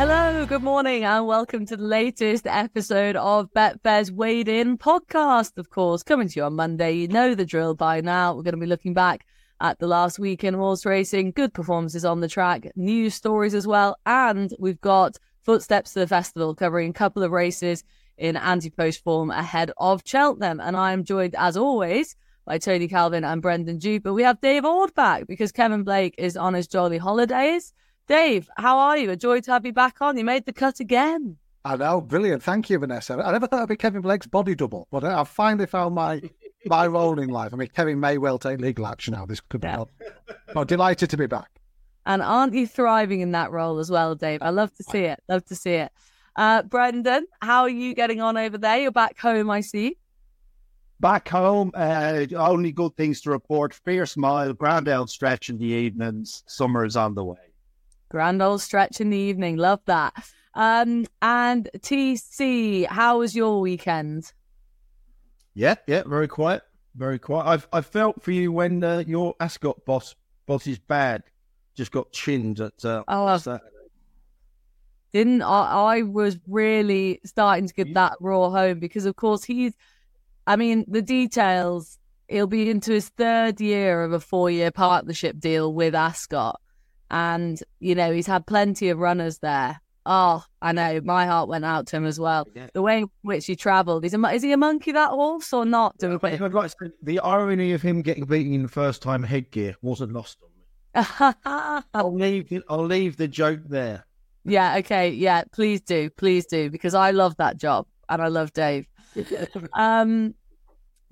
Hello, good morning, and welcome to the latest episode of Betfair's Weighed In podcast. Of course, coming to you on Monday. You know the drill by now. We're going to be looking back at the last week in horse racing, good performances on the track, news stories as well, and we've got footsteps to the festival covering a couple of races in anti-post form ahead of Cheltenham. And I am joined, as always, by Tony Calvin and Brendan Duke. But we have Dave Ord back because Kevin Blake is on his jolly holidays. Dave, how are you? A joy to have you back on. You made the cut again. I know, brilliant. Thank you, Vanessa. I never thought I'd be Kevin Blake's body double, but I finally found my my role in life. I mean, Kevin may well take legal action now. This could be yeah. I'm delighted to be back. And aren't you thriving in that role as well, Dave? I love to see it. Love to see it. Uh, Brendan, how are you getting on over there? You're back home, I see. Back home, uh, only good things to report. Fierce mile, grand old stretch in the evenings. Summer is on the way. Grand old stretch in the evening. Love that. Um, and TC, how was your weekend? Yeah, yeah, very quiet, very quiet. I've I felt for you when uh, your Ascot boss boss's bad just got chinned at uh, oh, Saturday didn't I, I was really starting to get that raw home because of course he's I mean the details he'll be into his third year of a four year partnership deal with Ascot and you know he's had plenty of runners there oh I know my heart went out to him as well yeah. the way in which he travelled is, a, is he a monkey that horse or not yeah, I'd like say, the irony of him getting beaten in first time headgear wasn't lost on me I'll leave I'll leave the joke there yeah, okay. Yeah, please do. Please do because I love that job and I love Dave. um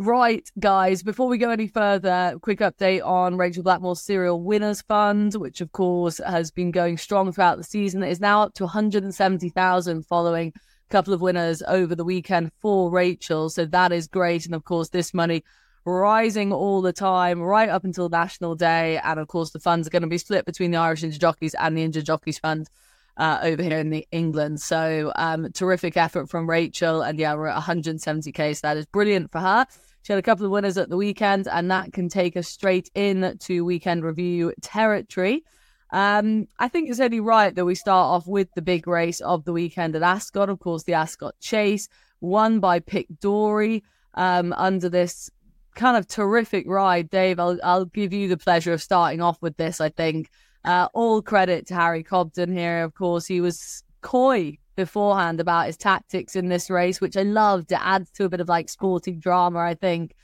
Right, guys, before we go any further, quick update on Rachel Blackmore's Serial Winners Fund, which of course has been going strong throughout the season. It is now up to 170,000 following a couple of winners over the weekend for Rachel. So that is great. And of course, this money rising all the time, right up until National Day. And of course, the funds are going to be split between the Irish Injured Jockeys and the Injured Jockeys Fund uh, over here in the England. So um, terrific effort from Rachel, and yeah, we're at 170k. So that is brilliant for her. She had a couple of winners at the weekend, and that can take us straight in to weekend review territory. Um, I think it's only right that we start off with the big race of the weekend at Ascot. Of course, the Ascot Chase, won by Pic D'Orhy um, under this kind of terrific ride. Dave, I'll, I'll give you the pleasure of starting off with this, I think. Uh, all credit to Harry Cobden here. Of course, he was coy beforehand about his tactics in this race, which I loved. It adds to a bit of like sporting drama, I think.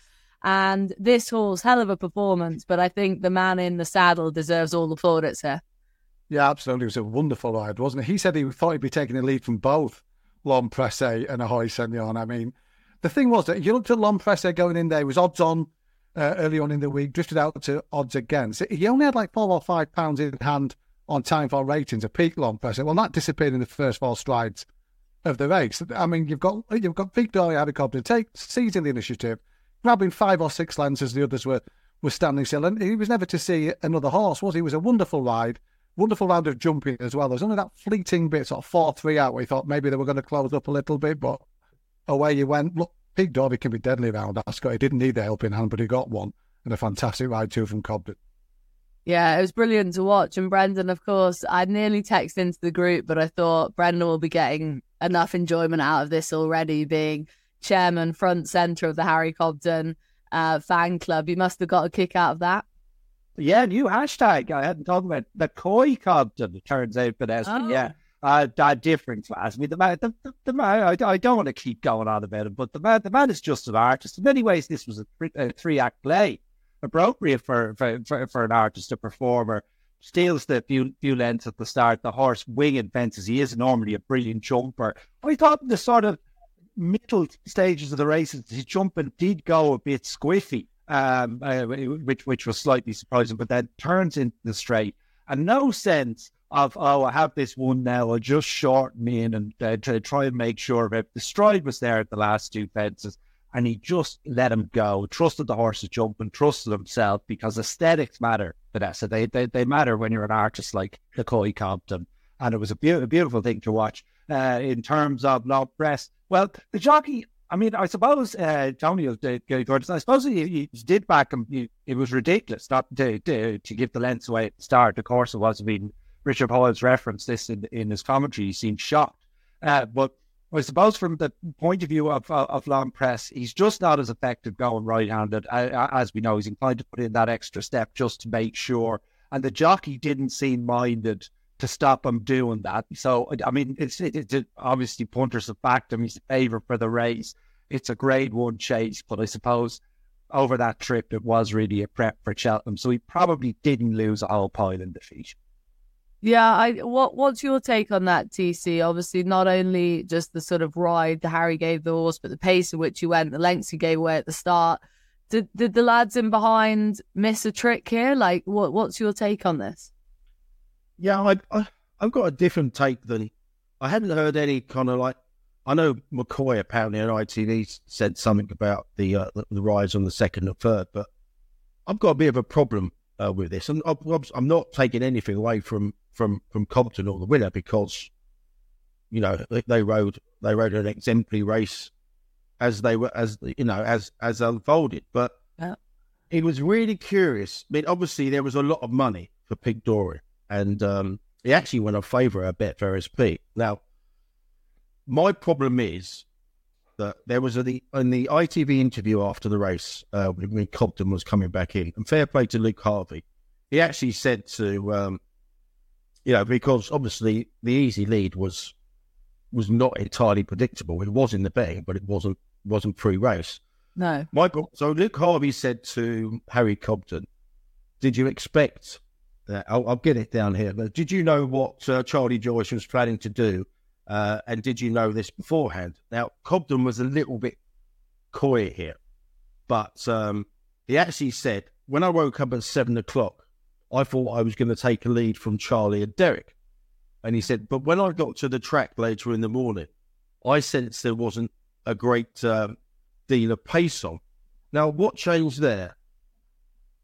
And this horse, hell of a performance, but I think the man in the saddle deserves all the plaudits here. Yeah, absolutely. It was a wonderful ride, wasn't it? He said he thought he'd be taking the lead from both L'Homme Presse and Ahoy Senor. I mean, the thing was that you looked at L'Homme Presse going in there, he was odds on uh, early on in the week, drifted out to odds again. So he only had like four or five pounds in hand on time for ratings, a peak L'Homme Presse. Well, that disappeared in the first four strides of the race. I mean, you've got you've got Victor Helicopter take seizing the initiative, grabbing five or six lengths as the others were were standing still, and he was never to see another horse. Was he? It was a wonderful ride, wonderful round of jumping as well. There's only that fleeting bit, sort of four three out, where he thought maybe they were going to close up a little bit, but away you went. Look, Pic D'Orhy can be deadly around Ascot. He didn't need the helping hand, but he got one. And a fantastic ride too from Cobden. Yeah, it was brilliant to watch. And Brendan, of course, I nearly texted into the group, but I thought Brendan will be getting enough enjoyment out of this already, being chairman, front centre of the Harry Cobden uh, fan club. You must have got a kick out of that. Yeah, new hashtag. I hadn't talked about the Koi Cobden, it turns out, but oh. yeah uh, a different class. I mean, the man, the, the, the man. I, I, don't want to keep going on about him, but the man, the man is just an artist. In many ways, this was a, a three act play, appropriate for, for, for for an artist, a performer. Steals the few few lengths at the start. The horse winging fences. He is normally a brilliant jumper. I thought the sort of middle stages of the races, his jumping did go a bit squiffy, um, uh, which which was slightly surprising. But then turns into the straight, and no sense of oh, I have this one now. I'll just shorten in and uh, try and make sure that the stride was there at the last two fences, and he just let him go. Trusted the horse to jump and trusted himself because aesthetics matter, Vanessa. They they, they matter when you're an artist like Nicoy Cobden, and it was a, be- a beautiful thing to watch. Uh, in terms of L'Homme Presse, well, the jockey I mean, I suppose uh, Tony was uh, Gordon. I suppose he, he did back him. He, it was ridiculous not to, to, to give the lengths away at the start. Of course, it was. I mean, Richard Hoiles referenced this in, in his commentary. He seemed shocked. Uh, but I suppose from the point of view of, of, of L'Homme Presse, he's just not as effective going right-handed. Uh, as we know, he's inclined to put in that extra step just to make sure. And the jockey didn't seem minded to stop him doing that. So, I mean, it's, it's obviously Punter's have backed him. He's a favourite for the race. It's a grade one chase, but I suppose over that trip, it was really a prep for Cheltenham. So he probably didn't lose a whole pile in defeat. Yeah, I what what's your take on that, TC? Obviously, not only just the sort of ride that Harry gave the horse, but the pace at which he went, the lengths he gave away at the start. Did did the lads in behind miss a trick here? Like, what what's your take on this? Yeah, I, I I've got a different take than I hadn't heard any kind of like. I know McCoy apparently on ITV said something about the uh, the, rise on the second or third, but I've got a bit of a problem uh, with this. And I'm, I'm not taking anything away from from from Cobden or the winner because you know they, they rode they rode an exemplary race as they were as you know as as unfolded. But yeah. it was really curious. I mean, obviously there was a lot of money for Pic D'Orhy, and um, he actually went on favour at Betfair SP. Now, my problem is that there was a, the in the ITV interview after the race uh, when Cobden was coming back in, and fair play to Luke Harvey, he actually said to um, you know because obviously the easy lead was was not entirely predictable. It was in the betting, but it wasn't wasn't pre-race. No, Michael. So Luke Harvey said to Harry Cobden, "Did you expect?" that? I'll, I'll get it down here. But did you know what uh, Charlie Joyce was planning to do uh, and did you know this beforehand? Now, Cobden was a little bit coy here, but um, he actually said, when I woke up at seven o'clock, I thought I was going to take a lead from Charlie and Derek. And he said, but when I got to the track later in the morning, I sensed there wasn't a great um, deal of pace on. Now, what changed there?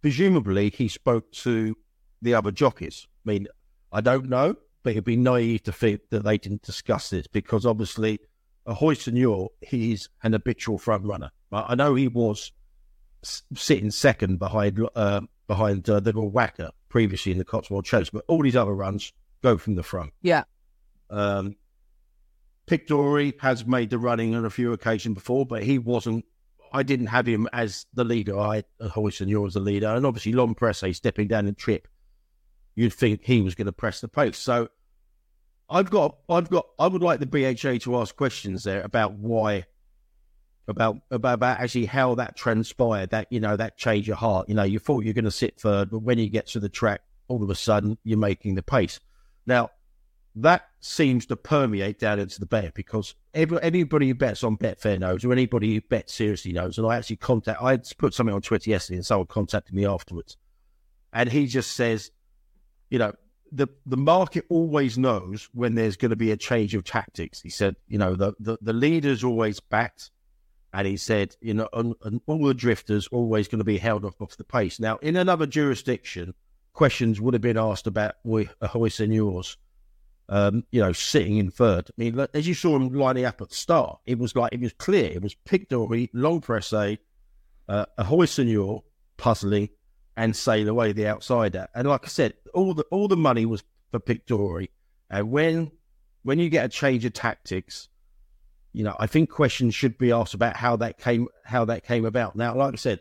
Presumably, he spoke to the other jockeys. I mean, I don't know but it'd be naive to think that they didn't discuss this because obviously Ahoy Senor, he's an habitual front runner. I know he was sitting second behind uh, behind uh, the Wacker previously in the Cotswold Chase, but all these other runs go from the front. Yeah. Um, Pic D'Orhy has made the running on a few occasions before, but he wasn't. I didn't have him as the leader. I had Hoy-Seigneur as the leader, and obviously L'Homme Presse stepping down the trip you'd think he was going to press the pace. So I've got, I've got, I would like the BHA to ask questions there about why, about, about, about actually how that transpired, that, you know, that change of heart. You know, you thought you're going to sit third, but when you get to the track, all of a sudden you're making the pace. Now, that seems to permeate down into the bet because every, anybody who bets on Betfair knows, or anybody who bets seriously knows. And I actually contact, I put something on Twitter yesterday, and someone contacted me afterwards, and he just says you know, the the market always knows when there's going to be a change of tactics. He said, you know, the the, the leaders always backed, and he said, you know, all the drifters always going to be held off off the pace. Now, in another jurisdiction, questions would have been asked about Hoy-Seigneurs, um, you know, sitting in third. I mean, as you saw him lining up at the start, it was like it was clear. It was Pic L'Homme Presse, uh, Ahoy Senor puzzling, and sail away the outsider. And like I said, all the all the money was for Pic D'Orhy. And when when you get a change of tactics, you know, I think questions should be asked about how that came how that came about. Now, like I said,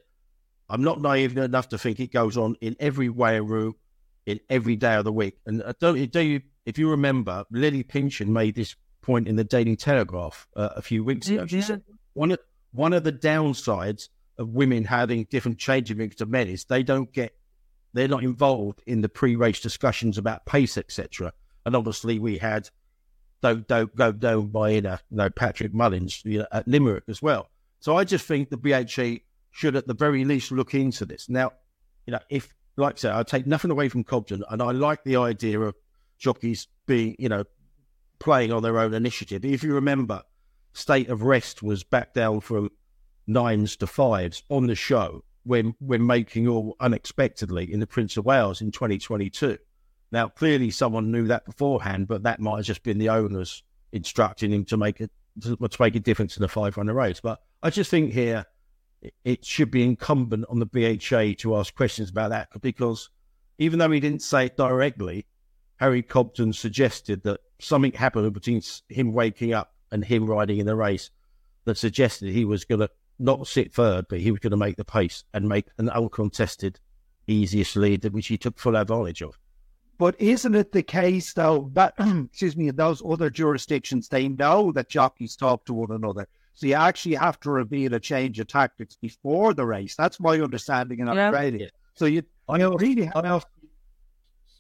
I'm not naive enough to think it goes on in every way route in every day of the week. And I don't do you if you remember, Lilly Pinchin made this point in the Daily Telegraph uh, a few weeks ago. She said one of one of the downsides of women having different changing rooms to men is they don't get they're not involved in the pre-race discussions about pace, etc. And obviously, we had don't don't go down by you know Patrick Mullins you know, at Limerick as well. So I just think the BHA should at the very least look into this. Now, you know, if like I said, I take nothing away from Cobden, and I like the idea of jockeys being you know playing on their own initiative. If you remember, State of Rest was back down from nines to fives on the show when when making all unexpectedly in the Prince of Wales in 2022. Now, clearly, someone knew that beforehand, but that might have just been the owners instructing him to make it to, to make a difference in the five runner race. But I just think here it should be incumbent on the BHA to ask questions about that because even though he didn't say it directly, Harry Cobden suggested that something happened between him waking up and him riding in the race that suggested he was going to not sit third, but he was going to make the pace and make an uncontested, easiest lead, which he took full advantage of. But isn't it the case, though, that, excuse me, in those other jurisdictions, they know that jockeys talk to one another. So you actually have to reveal a change of tactics before the race. That's my understanding in Australia. Yeah. So you, I really, I,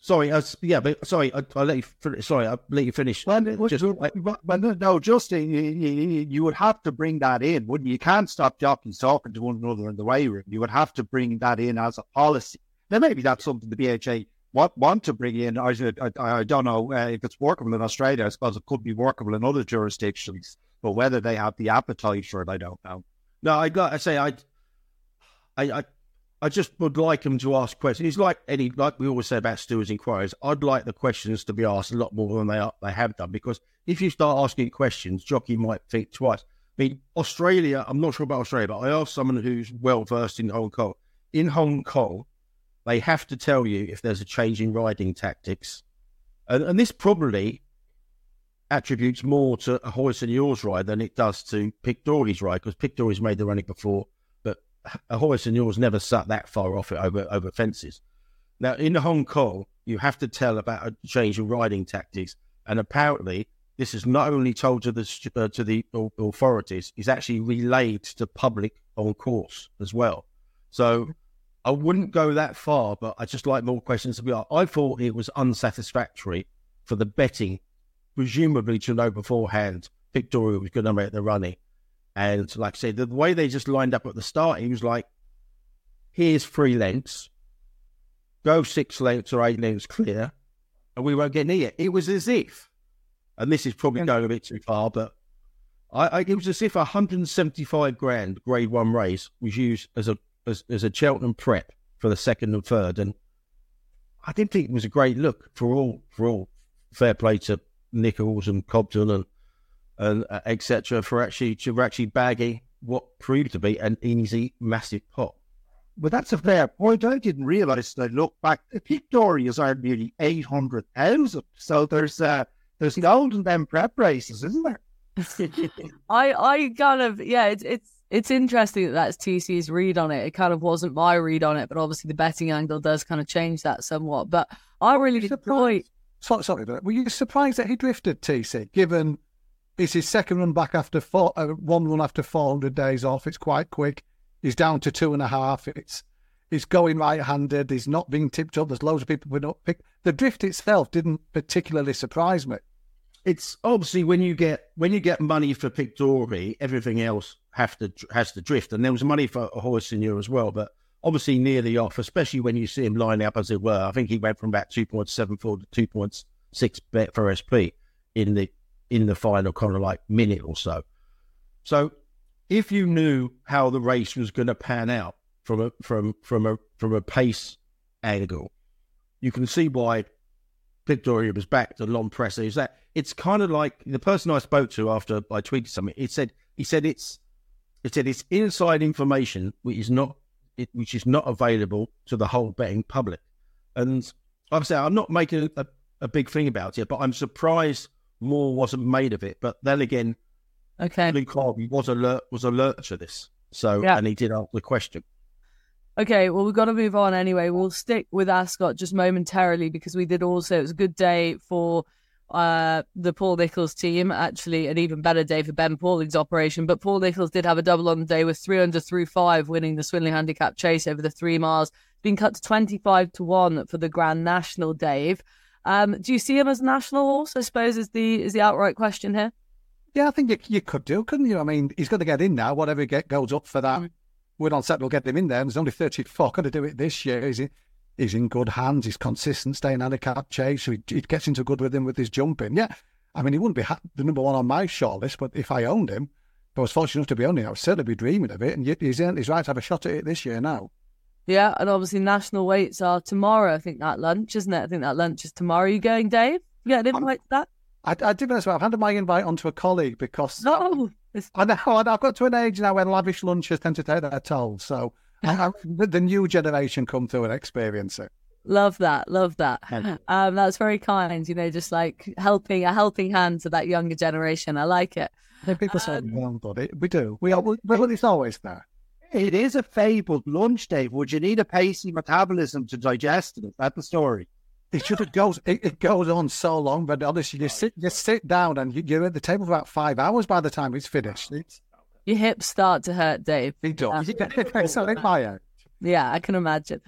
Sorry, I, yeah, but sorry, I, will let you. Finish, sorry, I'll let you finish. Well, just, well, no, just you, you, would have to bring that in, wouldn't you? You can't stop jockeys talking to one another in the weigh room. You would have to bring that in as a policy. Now, maybe that's something the BHA want, want to bring in. I, I, I don't know uh, if it's workable in Australia. I suppose it could be workable in other jurisdictions, but whether they have the appetite for it, I don't know. No, I got. I say I, I, I I just would like them to ask questions. Like any, like we always say about stewards' inquiries. I'd like the questions to be asked a lot more than they are, they have done because if you start asking questions, jockey might think twice. I mean, Australia. I'm not sure about Australia, but I asked someone who's well versed in Hong Kong. In Hong Kong, they have to tell you if there's a change in riding tactics, and, and this probably attributes more to Ahoy Senor's ride than it does to Pic D'Orhy's ride because Pic D'Orhy's made the running before but Ahoy Senor's never sat that far off it over over fences. Now in Hong Kong, you have to tell about a change in riding tactics, and apparently this is not only told to the uh, to the authorities, it's actually relayed to the public on course as well. So I wouldn't go that far, but I just like more questions to be asked. I thought it was unsatisfactory for the betting, presumably to know beforehand Victoria was going to make the running and like I said, the way they just lined up at the start, he was like, here's three lengths, go six lengths or eight lengths clear, and we won't get near. It was as if, and this is probably going a bit too far, but I, I, it was as if a 175 grand grade one race was used as a as, as a Cheltenham prep for the second and third, and I didn't think it was a great look for all for all. Fair play to Nicholls and Cobden and and uh, etc. for actually to actually bagging what proved to be an easy, massive pot. But that's a fair point. I didn't realise that. Look back, Pic D'Orhy is earned nearly eight hundred thousand. So there's uh, there's gold in them prep races, isn't there? I I kind of yeah, it's it's it's interesting that that's TC's read on it. It kind of wasn't my read on it, but obviously the betting angle does kind of change that somewhat. But I really enjoy. Sorry, sorry, were you surprised that he drifted TC, given it's his second run back after four, uh, one run after 400 days off. It's quite quick. He's down to two and a half. It's he's going right-handed. He's not being tipped up. There's loads of people who don't pick. The drift itself didn't particularly surprise me. It's obviously when you get when you get money for Pic D'Orhy, everything else have to has to drift, and there was money for Ahoy Senor as well, but obviously near the off, especially when you see him lining up as it were. I think he went from about two point seven four to two point six bet for SP in the in the final kind of like minute or so. So if you knew how the race was going to pan out from a from from a from a pace angle, you can see why Pic D'Orhy was back to L'Homme Presse. Is that it's kind of like the person I spoke to after I tweeted something. It said he said it's it said it's inside information which is not it, which is not available to the whole betting public. And like I say, I'm not making a, a big thing about it, but I'm surprised more wasn't made of it. But then again, okay, Luke Harvey was alert was alert to this, so yeah. and he did ask the question. Okay, well, we've got to move on anyway. We'll stick with Ascot just momentarily because we did also, it was a good day for uh, the Paul Nicholls team, actually, an even better day for Ben Pauling's operation. But Paul Nicholls did have a double on the day with Threeunderthrufive, winning the Swinley Handicap Chase over the three miles, being cut to 25 to 1 for the Grand National, Dave. Um, do you see him as national horse? I suppose is the is the outright question here. Yeah, I think you, you could do, couldn't you? I mean, he's going to get in now. Whatever get goes up for that, we're on set. We'll get him in there. And there's only thirty four going to do it this year. He's in, he's in good hands. He's consistent, staying handicap chase. So he, he gets into good with him with his jumping. Yeah, I mean, he wouldn't be ha- the number one on my short list, but if I owned him, if I was fortunate enough to be owning him, I would certainly be dreaming of it. And he's, right to have a shot at it this year now. Yeah, and obviously national weights are tomorrow. I think that lunch, isn't it? I think that lunch is tomorrow. Are you going, Dave? Yeah, an invite to that? I, I did. I've handed my invite on to a colleague because no, I know I've got to an age now when lavish lunches tend to take their toll. So I, the new generation come through and experience it. Love that, love that. Um, that's very kind. You know, just like helping a helping hand to that younger generation. I like it. Yeah, people say well, but it, we do. We are, well, it's always there. It is a fabled lunch, Dave. Would you need a pacey metabolism to digest it? Is that the story? It should have goes. It, it, goes on so long, but honestly, you sit, you sit down, and you, are at the table for about five hours by the time it's finished. It's, Your hips start to hurt, Dave. It does. Yeah. so in my Yeah, I can imagine.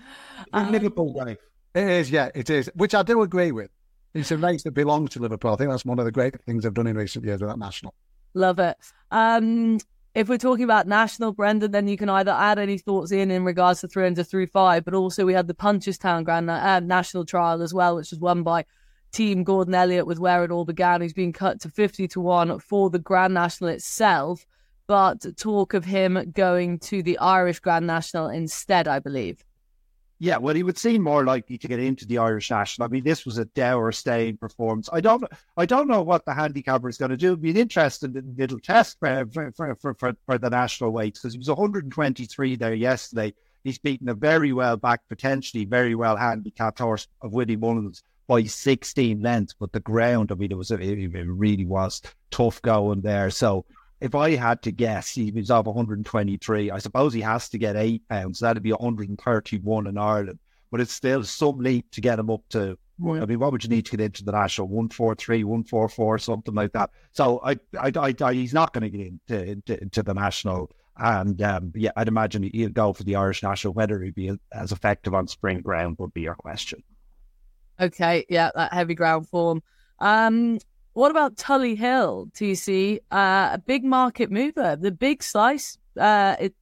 Um, Liverpool, Dave. It is, yeah, it is. Which I do agree with. It's a race that belongs to Liverpool. I think that's one of the great things they've done in recent years with that national. Love it. Um, if we're talking about national, Brendan, then you can either add any thoughts in in regards to Threeunderthrufive, but also we had the Punchestown Grand uh, National Trial as well, which was won by Team Gordon Elliott, with where it all began. He's been cut to fifty to one for the Grand National itself, but talk of him going to the Irish Grand National instead, I believe. Yeah, well, he would seem more likely to get into the Irish national. I mean, this was a dour staying performance. I don't, I don't know what the handicapper is going to do. It'd be an interesting little test for for for, for, for the national weights because he was 123 there yesterday. He's beaten a very well back, potentially very well handicapped horse of Willie Mullins by 16 lengths. But the ground, I mean, it was it really was tough going there. So if I had to guess, he was of 123. I suppose he has to get eight pounds. That'd be 131 in Ireland, but it's still some leap to get him up to. I mean, what would you need to get into the national? 143, 144, something like that. So I, I, I, I he's not going to get into, into, into the national. And um, yeah, I'd imagine he'll go for the Irish national. Whether he'd be as effective on spring ground would be your question. Okay, yeah, that heavy ground form. Um, what about Tullyhill, TC? Uh, a big market mover, the big slice, uh, it,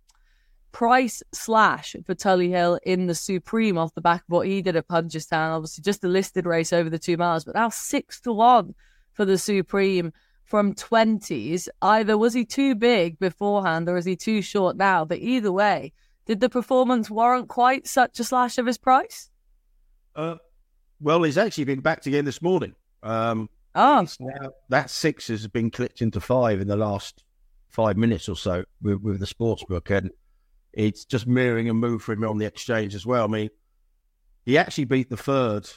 price slash for Tullyhill in the Supreme off the back of what he did at Punchestown. Obviously, just a listed race over the two miles, but now six to one for the Supreme from 20s. Either was he too big beforehand or is he too short now? But either way, did the performance warrant quite such a slash of his price? Uh, well, he's actually been backed again this morning. Um, Oh, now, that six has been clipped into five in the last five minutes or so with, with the sports book, and it's just mirroring a move for him on the exchange as well. I mean, he actually beat the third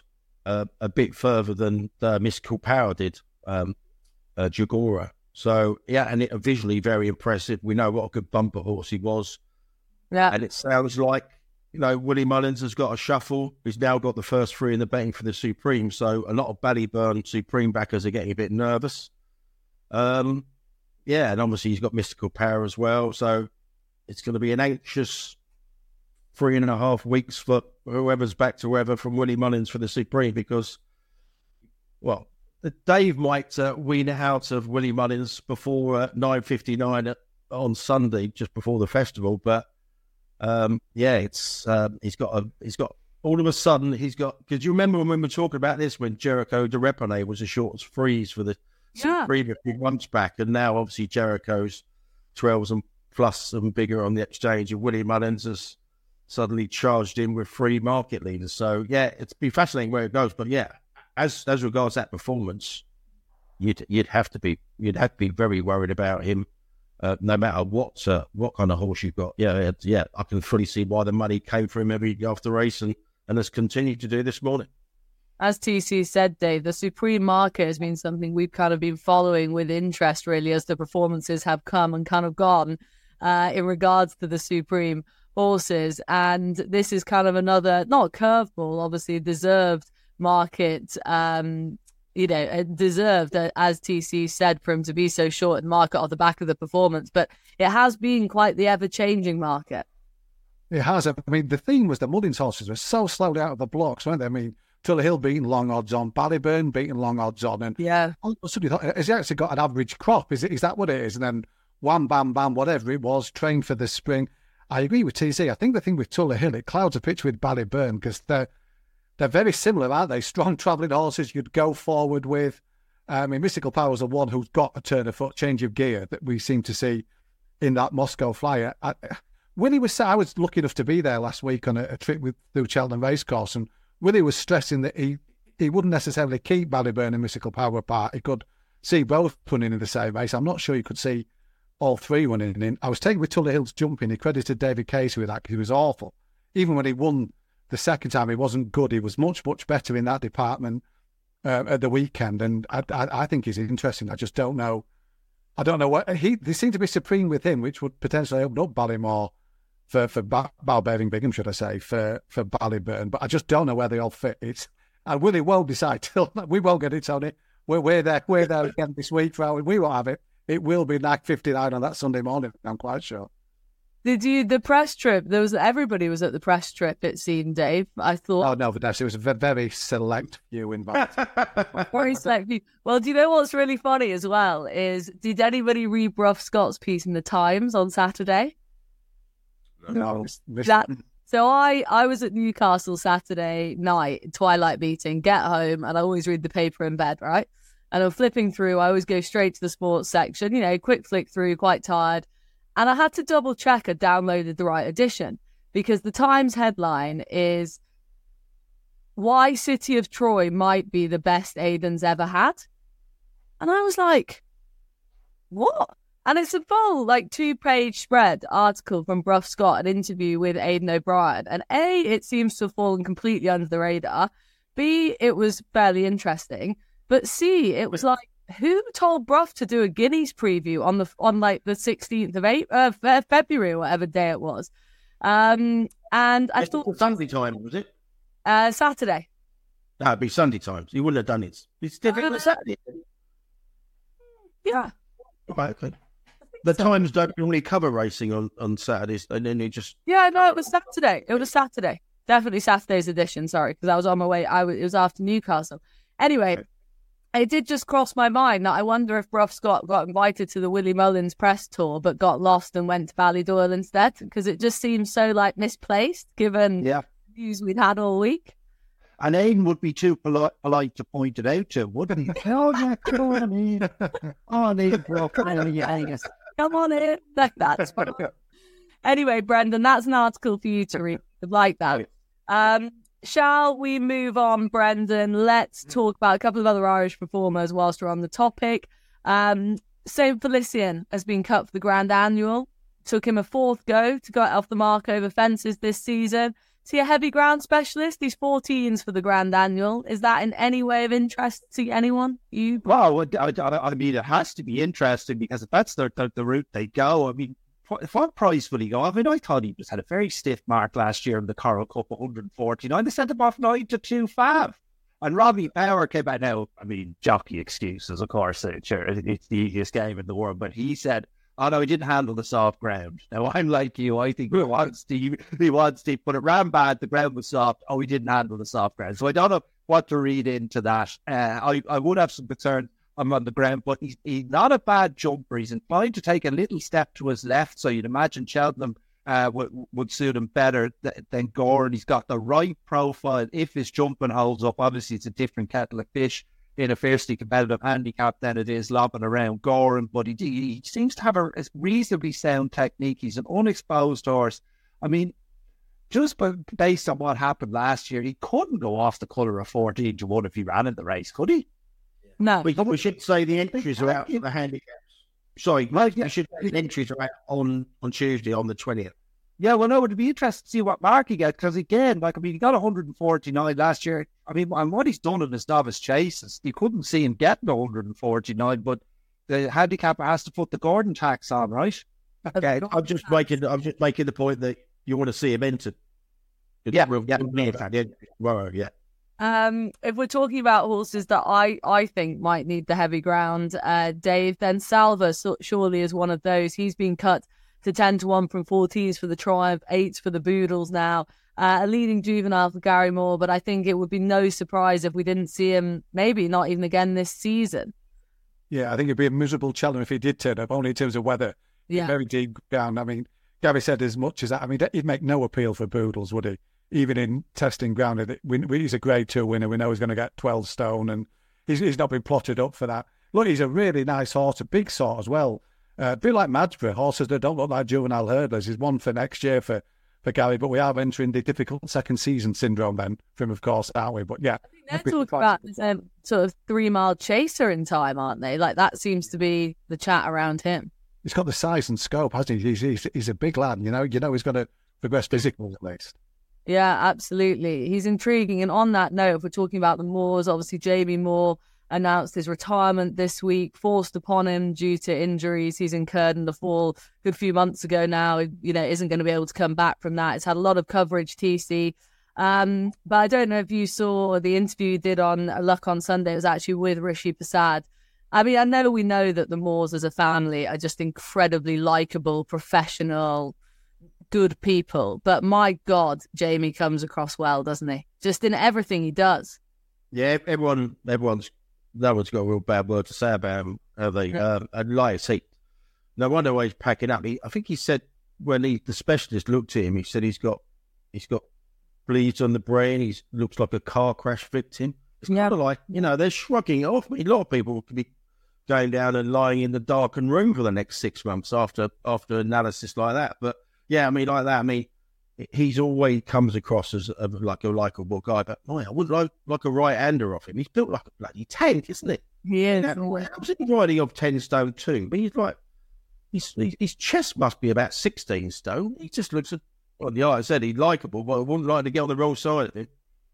uh, a bit further than uh, Mystical Power did, um, uh, Jagora. So yeah, and it visually very impressive. We know what a good bumper horse he was. Yeah, and it sounds like you know, Willie Mullins has got a shuffle. He's now got the first three in the betting for the Supreme. So a lot of Ballyburn Supreme backers are getting a bit nervous. Um, yeah, and obviously he's got mystical power as well. So it's going to be an anxious three and a half weeks for whoever's back to whoever from Willie Mullins for the Supreme because, well, Dave might uh, wean out of Willie Mullins before uh, 9.59 on Sunday, just before the festival. But um, yeah, it's um, he's got a he's got all of a sudden he's got because you remember when we were talking about this when Jeriko Du Reponet was a short freeze for the yeah. previous few months back, and now obviously Jeriko's twelves and plus and bigger on the exchange, and Willie Mullins has suddenly charged in with three market leaders. So yeah, it's be fascinating where it goes. But yeah, as as regards that performance, you'd you'd have to be you'd have to be very worried about him uh, no matter what uh, what kind of horse you've got. Yeah, yeah, I can fully see why the money came for him every after race and, and has continued to do this morning. As TC said, Dave, the Supreme market has been something we've kind of been following with interest, really, as the performances have come and kind of gone uh, in regards to the Supreme horses. And this is kind of another, not curveball, obviously deserved market um, you know, it deserved, uh, as TC said, for him to be so short in market off the back of the performance. But it has been quite the ever changing market. It has. I mean, the theme was the Mullins horses were so slowly out of the blocks, weren't they? I mean, Tullyhill beating long odds on, Ballyburn beating long odds on, and yeah, all of a sudden, thought, has he actually got an average crop? Is it? Is that what it is? And then wham, bam, bam, whatever it was, trained for the spring. I agree with TC. I think the thing with Tully Hill, it clouds a pitch with Ballyburn because they're they're very similar, aren't they? Strong travelling horses you'd go forward with. I mean, Mystical Power is the one who's got a turn of foot, change of gear that we seem to see in that Moscow Flyer. I, Willie was, I was lucky enough to be there last week on a, a trip with through Cheltenham Racecourse, and Willie was stressing that he, he wouldn't necessarily keep Ballyburn and Mystical Power apart. He could see both running in the same race. I'm not sure you could see all three running in. I was taken with Tullyhill's jumping. He credited David Casey with that because he was awful. Even when he won the second time he wasn't good. He was much much better in that department uh, at the weekend, and I, I, I think he's interesting. I just don't know. I don't know what he. They seem to be supreme with him, which would potentially open up Ballymore for for ba- Bigham, should I say, for for Ballyburn. But I just don't know where they all fit. It's and Willie won't decide till we won't get it, Tony. We're we're there we're there again this week. We won't have it. It will be like fifty nine on that Sunday morning. I'm quite sure. Did you the press trip? There was everybody was at the press trip. It seemed, Dave. I thought. Oh no, Vanessa, it was a very select few invited. very select few. Well, do you know what's really funny as well? Is did anybody read Brough Scott's piece in the Times on Saturday? No, that. So I I was at Newcastle Saturday night, twilight meeting. Get home, and I always read the paper in bed, right? And I'm flipping through. I always go straight to the sports section. You know, quick flick through, quite tired and I had to double check I downloaded the right edition because the Times headline is Why City of Troy Might Be the Best Aidan's Ever Had. And I was like, What? And it's a full, like, two page spread article from Brough Scott, an interview with Aidan O'Brien. And A, it seems to have fallen completely under the radar. B, it was fairly interesting. But C, it was like, who told Brough to do a Guineas preview on the on like the sixteenth of April, uh, February or whatever day it was? Um, and I thought Sunday time was it? Uh, Saturday. That'd be Sunday times. He wouldn't have done it. It's different uh, Saturday. Yeah. Right, okay. The so. Times don't normally cover racing on, on Saturdays, and then they just yeah, no, it was Saturday. It was a Saturday, definitely Saturday's edition. Sorry, because I was on my way. I was, it was after Newcastle. Anyway, it did just cross my mind that I wonder if Brough Scott got invited to the Willie Mullins press tour but got lost and went to Ballydoyle instead because it just seems so like misplaced given yeah. the news we'd had all week. And Aidan would be too polite, polite to point it out to, wouldn't he? oh, yeah, come on in. Oh, Aidan, bro, come on in. Come on in. Like that. anyway, Brendan, that's an article for you to read. Like that. Um, Shall we move on, Brendan? Let's mm-hmm. talk about a couple of other Irish performers whilst we're on the topic. Um, St. Felician has been cut for the Grand Annual. Took him a fourth go to get off the mark over fences this season. Is he a heavy ground specialist? He's 14s for the Grand Annual. Is that in any way of interest to anyone? You? Well, I, I mean, it has to be interesting because if that's the, the, the route they go, I mean, what price will he go? I mean, I thought he just had a very stiff mark last year in the Coral Cup, 149. They sent him off 9 to 2 5. And Robbie Power came out now. I mean, jockey excuses, of course. Uh, sure, it's the easiest game in the world. But he said, oh, no, he didn't handle the soft ground. Now, I'm like you. I think he wants to, he wants to, but it ran bad. The ground was soft. Oh, he didn't handle the soft ground. So I don't know what to read into that. Uh, I, I would have some concern I'm on the ground, but he's, he's not a bad jumper. He's inclined to take a little step to his left, so you'd imagine Cheltenham uh, would, would suit him better th- than Gowran. He's got the right profile. If his jumping holds up, obviously it's a different kettle of fish in a fiercely competitive handicap than it is lobbing around Gowran, but he, he seems to have a, a reasonably sound technique. He's an unexposed horse. I mean, just based on what happened last year, he couldn't go off the colour of 14 to 1 if he ran in the race, could he? No. We, we should say the entries are out for the handicaps. Sorry, we should say the entries are out on, on Tuesday on the 20th. Yeah, well, no, it'd be interesting to see what mark he gets because, again, like, I mean, he got 149 last year. I mean, and what he's done in his novice chases, you couldn't see him getting 149, but the handicapper has to put the Gordon tax on, right? Okay, I'm just making, I'm just making the point that you want to see him enter. Yeah, yeah, yeah. Well, yeah. Um, if we're talking about horses that I, I think might need the heavy ground, uh, Dave, then Salver so, surely is one of those. He's been cut to 10 to 1 from 14s for the Triumph, 8s for the Boodles now. Uh, a leading juvenile for Gary Moore, but I think it would be no surprise if we didn't see him, maybe not even again this season. Yeah, I think it'd be a miserable challenge if he did turn up, only in terms of weather. Yeah. Very deep ground. I mean, Gary said as much as that. I mean, he'd make no appeal for Boodles, would he? Even in testing ground, he's a grade two winner. We know he's going to get 12 stone and he's, he's not been plotted up for that. Look, he's a really nice horse, a big sort as well. Uh, a bit like Majborough, horses that don't look like juvenile hurdlers. He's one for next year for, for Gary, but we are entering the difficult second season syndrome then for him, of course, aren't we? But yeah. they're talking about um, sort of three mile chaser in time, aren't they? Like that seems to be the chat around him. He's got the size and scope, hasn't he? He's, he's, he's a big lad, you know. You know he's going to progress physically at least. Yeah, absolutely. He's intriguing. And on that note, if we're talking about the Moors, obviously Jamie Moore announced his retirement this week, forced upon him due to injuries he's incurred in the fall a good few months ago now. You know, isn't going to be able to come back from that. It's had a lot of coverage, TC. Um, but I don't know if you saw the interview did on Luck on Sunday. It was actually with Rishi Persad. I mean, I know we know that the Moors as a family are just incredibly likable, professional, good people. But my God, Jamie comes across well, doesn't he? Just in everything he does. Yeah, everyone, everyone's no one's got a real bad word to say about him, have they? Yeah. Um, and like I say, no wonder why he's packing up. He, I think he said when he, the specialist looked at him, he said he's got he's got bleeds on the brain. He looks like a car crash victim. It's yeah. kind of like you know they're shrugging it off. I mean, a lot of people could be going down and lying in the darkened room for the next six months after after analysis like that. But yeah, I mean, like that. I mean, he's always comes across as a, like a likable guy. But boy, I would like like a right hander off him. He's built like a bloody tank, isn't it? Yeah, how's he riding off ten stone too? But he's like, his his chest must be about sixteen stone. He just looks. Well, yeah, I said he's likable, but I wouldn't like to get on the wrong side of him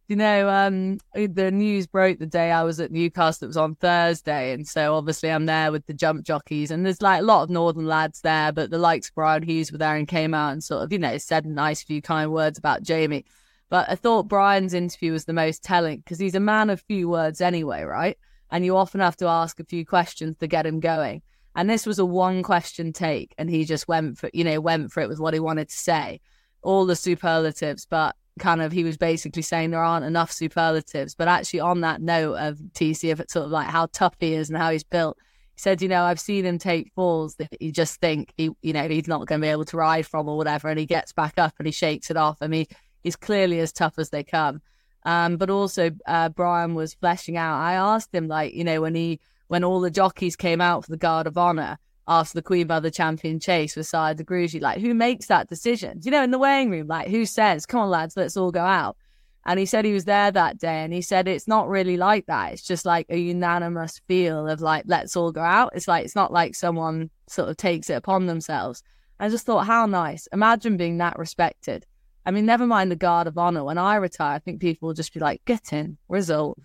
you know, um, the news broke the day I was at Newcastle. It was on Thursday, and so obviously I'm there with the jump jockeys, and there's like a lot of Northern lads there, but the likes of Brian Hughes were there and came out and sort of, you know, said a nice few kind words about Jamie. But I thought Brian's interview was the most telling because he's a man of few words anyway, right? And you often have to ask a few questions to get him going. And this was a one question take, and he just went for, you know, went for it with what he wanted to say, all the superlatives, but kind of he was basically saying there aren't enough superlatives. But actually, on that note of TC, it's sort of like how tough he is and how he's built, he said, you know, I've seen him take falls that you just think he, you know, he's not going to be able to ride from or whatever, and he gets back up and he shakes it off. I mean, he's clearly as tough as they come. Um, but also, uh, Brian was fleshing out. I asked him, like, you know, when he when all the jockeys came out for the Guard of Honor, after the Queen Mother Champion chase with Sire De Grugy. Like, who makes that decision? You know, in the weighing room, like, who says, come on, lads, let's all go out? And he said he was there that day and he said it's not really like that. It's just like a unanimous feel of like, let's all go out. It's like, it's not like someone sort of takes it upon themselves. I just thought, how nice. Imagine being that respected. I mean, never mind the guard of honor. When I retire, I think people will just be like, get in, result.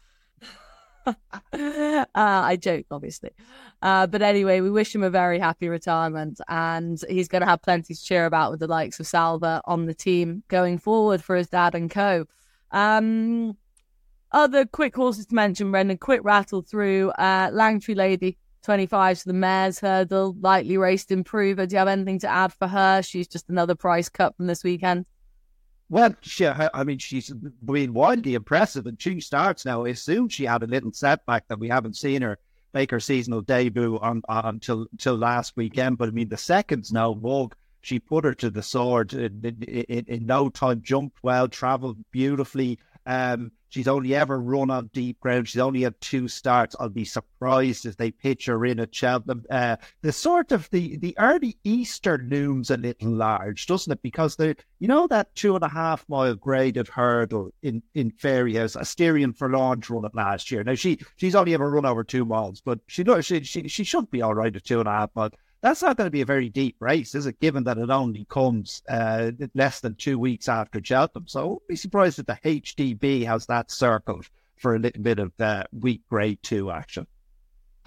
uh, I joke, obviously. Uh, but anyway, we wish him a very happy retirement, and he's going to have plenty to cheer about with the likes of Salver on the team going forward for his dad and co. Um, other quick horses to mention, Brendan, quick rattle through. Uh, Langtree Lady, 25 to the Mares Hurdle, lightly raced improver. Do you have anything to add for her? She's just another price cut from this weekend. Well, she, I mean, she's been wildly impressive and two starts now. I assume she had a little setback that we haven't seen her make her seasonal debut on, on until until last weekend. But I mean, the seconds now, Vogue, she put her to the sword in, in, in no time, jumped well, travelled beautifully. Um, she's only ever run on deep ground. She's only had two starts. I'll be surprised if they pitch her in at Cheltenham. Uh, the sort of the the early Easter looms a little large, doesn't it? Because the you know that two and a half mile graded hurdle in in Fairy Fairyhouse, Asterion launch run it last year. Now she she's only ever run over two miles, but she she she, she should be all right at two and a half miles that's not going to be a very deep race, is it? Given that it only comes uh, less than two weeks after Cheltenham, so I would be surprised if the HDB has that circled for a little bit of uh, weak grade two action.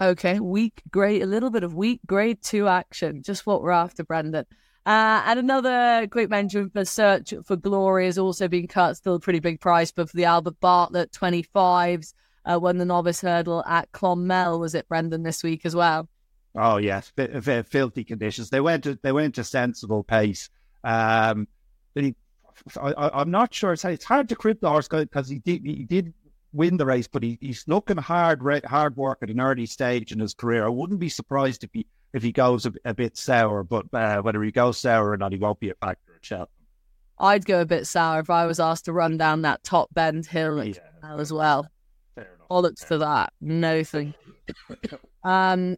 Okay, week grade, a little bit of week grade two action, just what we're after, Brendan. Uh, and another great mention for Search for Glory has also been cut, still a pretty big price, but for the Albert Bartlett 25s, uh, won the novice hurdle at Clonmel, was it, Brendan, this week as well? Oh yes, filthy conditions. They went to they went to sensible pace. Um, he, I, am not sure. It's, it's hard to crib the horse because he did he did win the race, but he, he's looking hard hard work at an early stage in his career. I wouldn't be surprised if he if he goes a, a bit sour, but uh, whether he goes sour or not, he won't be a factor at Cheltenham. I'd go a bit sour if I was asked to run down that top bend hill yeah. as well. Bollocks to that. No thing. um,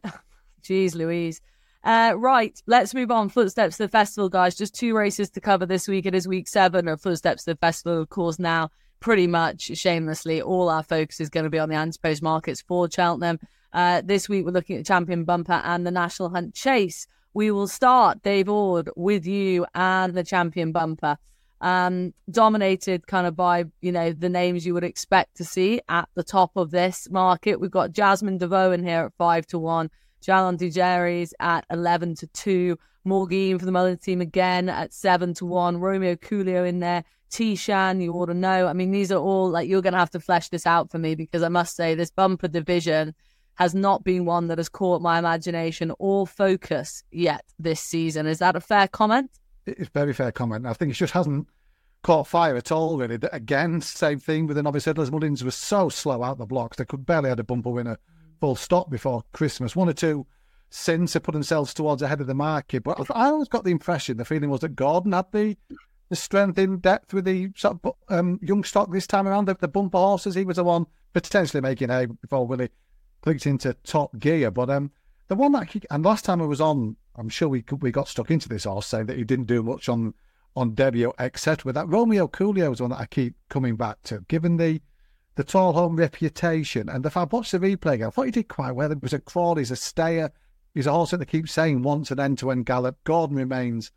Jeez Louise. Uh, right, let's move on. Footsteps to the festival, guys. Just two races to cover this week. It is week seven of Footsteps to the festival. Of course, now pretty much shamelessly, all our focus is going to be on the anti-post markets for Cheltenham. Uh, this week, we're looking at Champion Bumper and the National Hunt Chase. We will start, Dave Ord, with you and the Champion Bumper. Um, dominated kind of by you know the names you would expect to see at the top of this market. We've got Jasmin De Vaux in here at five to one, Jalon Dujarriez at eleven to two, Morgan for the Mullins team again at seven to one, Romeo Coolio in there, Tishan, you ought to know. I mean, these are all like you're going to have to flesh this out for me because I must say this bumper division has not been one that has caught my imagination or focus yet this season. Is that a fair comment? It's a very fair comment. I think it just hasn't caught fire at all, really. Again, same thing with the novice hurdlers. Mullins was so slow out the blocks. They could barely had a bumper winner full stop before Christmas. One or two sins to put themselves towards ahead of the market. But I always got the impression, the feeling was that Gordon had the the strength in depth with the sort of, um, young stock this time around. The, the bumper horses, he was the one potentially making hay before Willie clicked into top gear. But um, the one that he, and last time I was on, I'm sure we we got stuck into this horse saying that he didn't do much on on debut, etc. That Romeo Coolio is one that I keep coming back to, given the the tall home reputation and the fact. Watch the replay again. I thought he did quite well. It was a crawl. He's a stayer. He's a horse that they keep saying wants an end to end gallop. Gordon remains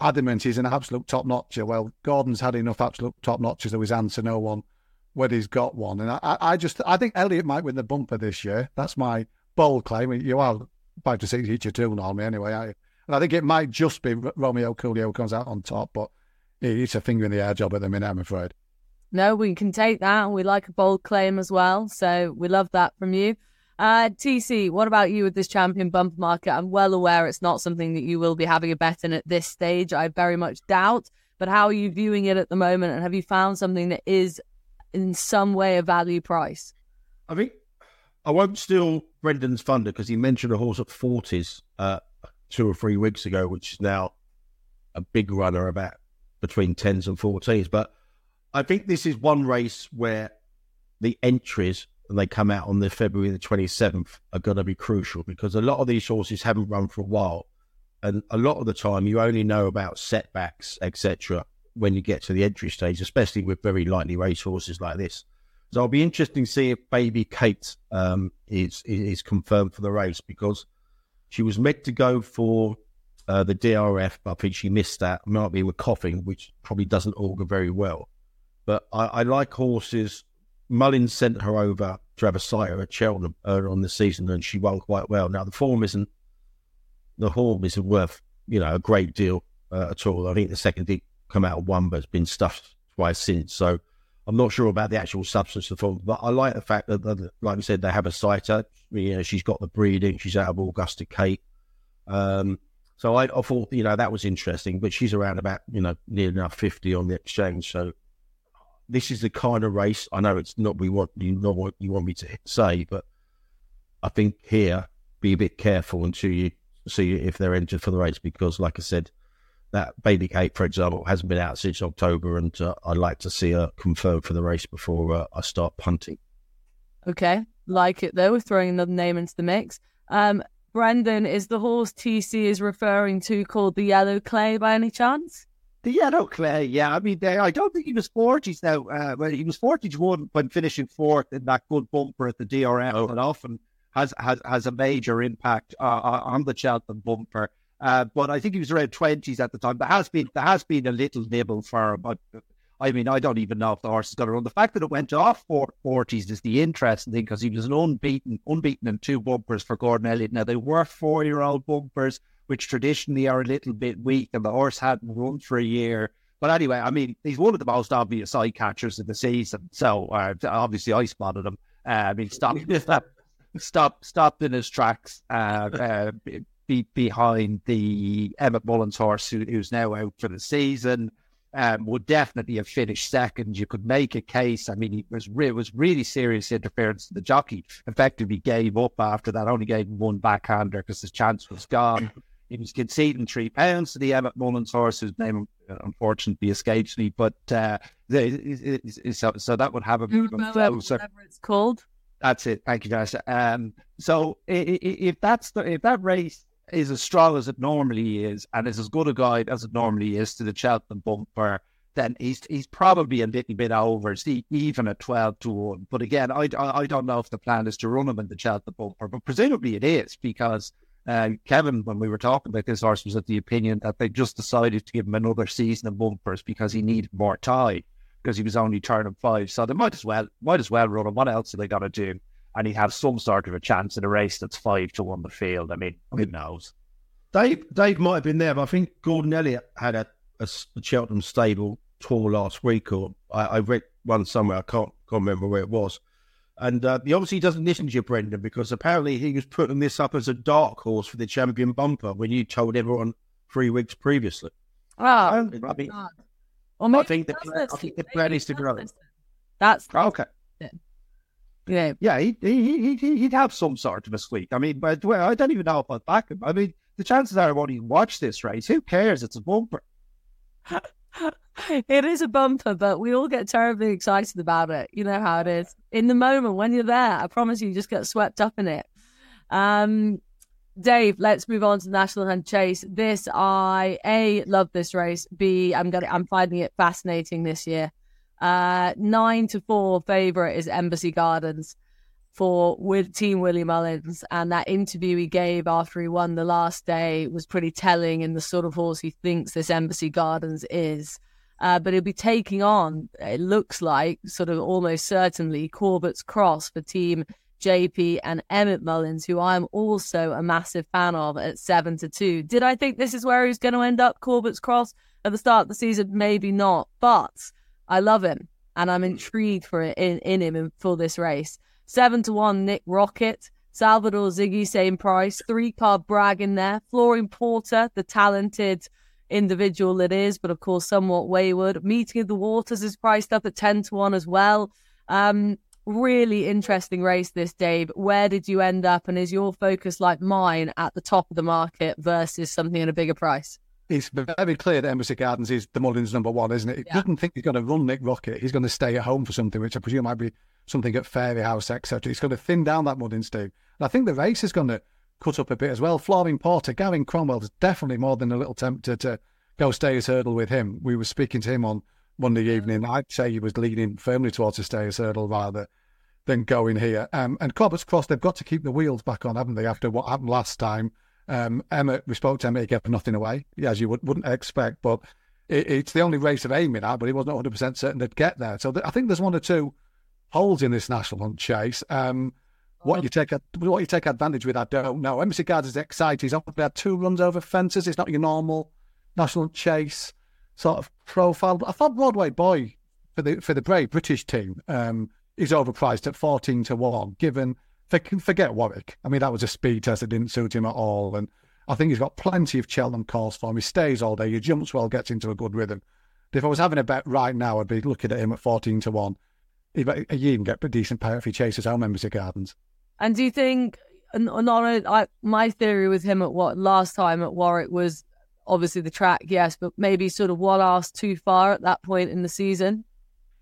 adamant he's an absolute top notcher. Well, Gordon's had enough absolute top notchers to his answer no one whether he's got one. And I, I just I think Elliott might win the bumper this year. That's my bold claim. You are five to six each your tune on me anyway. I, and I think it might just be Romeo Coolio comes out on top, but it's a finger in the air job at the minute, I'm afraid. No, we can take that. We like a bold claim as well. So we love that from you. Uh, TC, what about you with this champion bumper market? I'm well aware it's not something that you will be having a bet in at this stage. I very much doubt. But how are you viewing it at the moment? And have you found something that is in some way a value price? I think I won't steal Brendan's thunder because he mentioned a horse at forties uh, two or three weeks ago, which is now a big runner about between tens and fourteens. But I think this is one race where the entries and they come out on the February the twenty seventh are going to be crucial because a lot of these horses haven't run for a while, and a lot of the time you only know about setbacks, etc when you get to the entry stage, especially with very lightly raced horses like this. So I'll be interesting to see if Baby Kate um, is, is confirmed for the race because she was meant to go for uh, the DRF, but I think she missed that. Might be with coughing, which probably doesn't augur very well. But I, I like horses. Mullins sent her over to have a sighter at Cheltenham earlier on the season, and she won quite well. Now the form isn't the form isn't worth you know a great deal uh, at all. I think the second did come out one, but it's been stuffed twice since. So I'm not sure about the actual substance of the film, but I like the fact that, that like I said, they have a sighter. You know, she's got the breeding. She's out of Augusta Kate. Um, so I, I, thought, you know, that was interesting. But she's around about, you know, near enough 50 on the exchange. So this is the kind of race. I know it's not we want you what you want me to say, but I think here be a bit careful until you see if they're entered for the race because, like I said, that Baby Kate, for example, hasn't been out since October, and uh, I'd like to see her confirmed for the race before uh, I start punting. Okay, like it though. We're throwing another name into the mix. Um, Brendan, is the horse TC is referring to called the Yellow Clay by any chance? The Yellow Clay, yeah. I mean, they, I don't think he was 40s now. Uh, well, he was 41 when finishing fourth in that good bumper at the DRF, oh. and often has, has has a major impact uh, uh on the Cheltenham bumper. Uh, but I think he was around twenties at the time. There has been there has been a little nibble for him, but I mean I don't even know if the horse is going to run. The fact that it went off forties is the interesting thing because he was an unbeaten unbeaten in two bumpers for Gordon Elliott. Now they were four year old bumpers, which traditionally are a little bit weak, and the horse hadn't run for a year. But anyway, I mean, he's one of the most obvious side catchers of the season. So uh, obviously, I spotted him. Uh, I mean, stop, stop, stopped in his tracks. Uh, uh be behind the Emmet Mullins horse, who, who's now out for the season. Um, would definitely have finished second. You could make a case. I mean, it was re- it was really serious interference. The jockey effectively he gave up after that. Only gave him one backhander because his chance was gone. He was conceding three pounds to the Emmet Mullins horse, whose name unfortunately escapes me. But uh, so, so that would have a bit whatever it's called. That's it. Thank you, guys. Um, so if that's the, if that race is as strong as it normally is and is as good a guide as it normally is to the Cheltenham bumper, then he's he's probably a little bit over, see, even at 12 to 1. But again, I, I don't know if the plan is to run him in the Cheltenham bumper, but presumably it is because Uh, Kevin, when we were talking about this horse, was of the opinion that they just decided to give him another season of bumpers because he needed more time because he was only turning five. So they might as well might as well run him. What else are they gonna do? And he'd have some sort of a chance in a race that's five to one the field. I mean, who knows? Dave Dave might have been there, but I think Gordon Elliott had a, a, a Cheltenham stable tour last week, or I, I, read one somewhere. I can't can't remember where it was. And uh, he obviously doesn't listen to you, Brendan, because apparently he was putting this up as a dark horse for the champion bumper when you told everyone three weeks previously. Oh, I mean, well, I think the plan, I think the plan is to grow. That's okay. Yeah, yeah, he, he, he, he'd have some sort of a sweep. I mean, but well, I don't even know if I'd back him. I mean, the chances are I won't even watch this race. Who cares? It's a bumper. it is a bumper, but we all get terribly excited about it. You know how it is. In the moment when you're there, I promise you, you just get swept up in it. Um, Dave, let's move on to the National Hunt Chase. This I a love this race. B I'm gonna I'm finding it fascinating this year. Uh, nine to four favorite is Embassy Gardens for with Team Willie Mullins, and that interview he gave after he won the last day was pretty telling in the sort of horse he thinks this Embassy Gardens is. Uh, but he'll be taking on, it looks like, sort of almost certainly, Corbett's Cross for Team JP and Emmet Mullins, who I'm also a massive fan of at seven to two. Did I think this is where he's going to end up, Corbett's Cross, at the start of the season? Maybe not, but I love him and I'm intrigued for it in, in him for this race. Seven to one, Nick Rocket. Salvador Ziggy, same price. Three card brag in there. Flooring Porter, the talented individual it is, but of course somewhat wayward. Meeting of the Waters is priced up at 10 to 1 as well. Um, really interesting race this day. But where did you end up? And is your focus like mine at the top of the market versus something at a bigger price? It's very clear that Embassy Gardens is the Mullins number one, isn't it? He yeah. doesn't think he's going to run Nick Rocket. He's going to stay at home for something, which I presume might be something at Fairyhouse, etc. He's going to thin down that Mullins team. And I think the race is going to cut up a bit as well. Flooring Porter, Gavin Cromwell is definitely more than a little tempted to go Stayers Hurdle with him. We were speaking to him on Monday evening. I'd say he was leaning firmly towards a Stayers Hurdle rather than going here. Um, and Corbett's Cross, they've got to keep the wheels back on, haven't they, after what happened last time? Um, Emma, we spoke to Emma, he gave nothing away, as you would, wouldn't expect, but it, it's the only race of aiming at, but he wasn't 100% certain they'd get there. So th- I think there's one or two holes in this national hunt chase. Um, what you take what you take advantage with, I don't know. Embassy Gardens is excited. He's only had two runs over fences. It's not your normal national Hunt chase sort of profile. I thought Broadway Boy for the for the brave British team um, is overpriced at fourteen to one. Given forget Warwick, I mean that was a speed test that didn't suit him at all, and I think he's got plenty of Cheltenham calls for him. He stays all day. He jumps well, gets into a good rhythm. If I was having a bet right now, I'd be looking at him at fourteen to one. He, he even get a decent payout if he chases our members Embassy Gardens. And do you think? Not I, my theory with him at what last time at Warwick was obviously the track, yes, but maybe sort of one ass too far at that point in the season.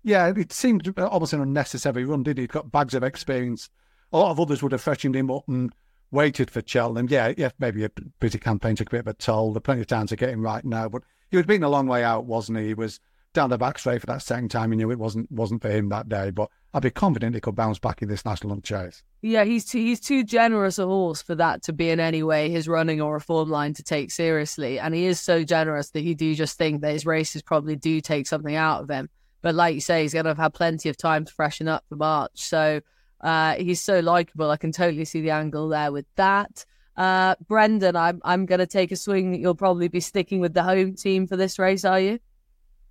Yeah, it seemed almost an unnecessary run, did he? He'd got bags of experience. A lot of others would have freshened him up and mm, waited for Cheltenham. Yeah, yeah, maybe a busy campaign took a bit of a toll. There's plenty of time to get him right now, but he was being a long way out, wasn't he? He was down the back straight for that second time. He knew it wasn't wasn't for him that day, but I'd be confident he could bounce back in this national chase. Yeah, he's too, he's too generous a horse for that to be in any way his running or a form line to take seriously, and he is so generous that you do just think that his races probably do take something out of him. But like you say, he's going to have had plenty of time to freshen up for March, so uh, he's so likable. I can totally see the angle there with that. Uh, Brendan, I'm I'm going to take a swing. You'll probably be sticking with the home team for this race, are you?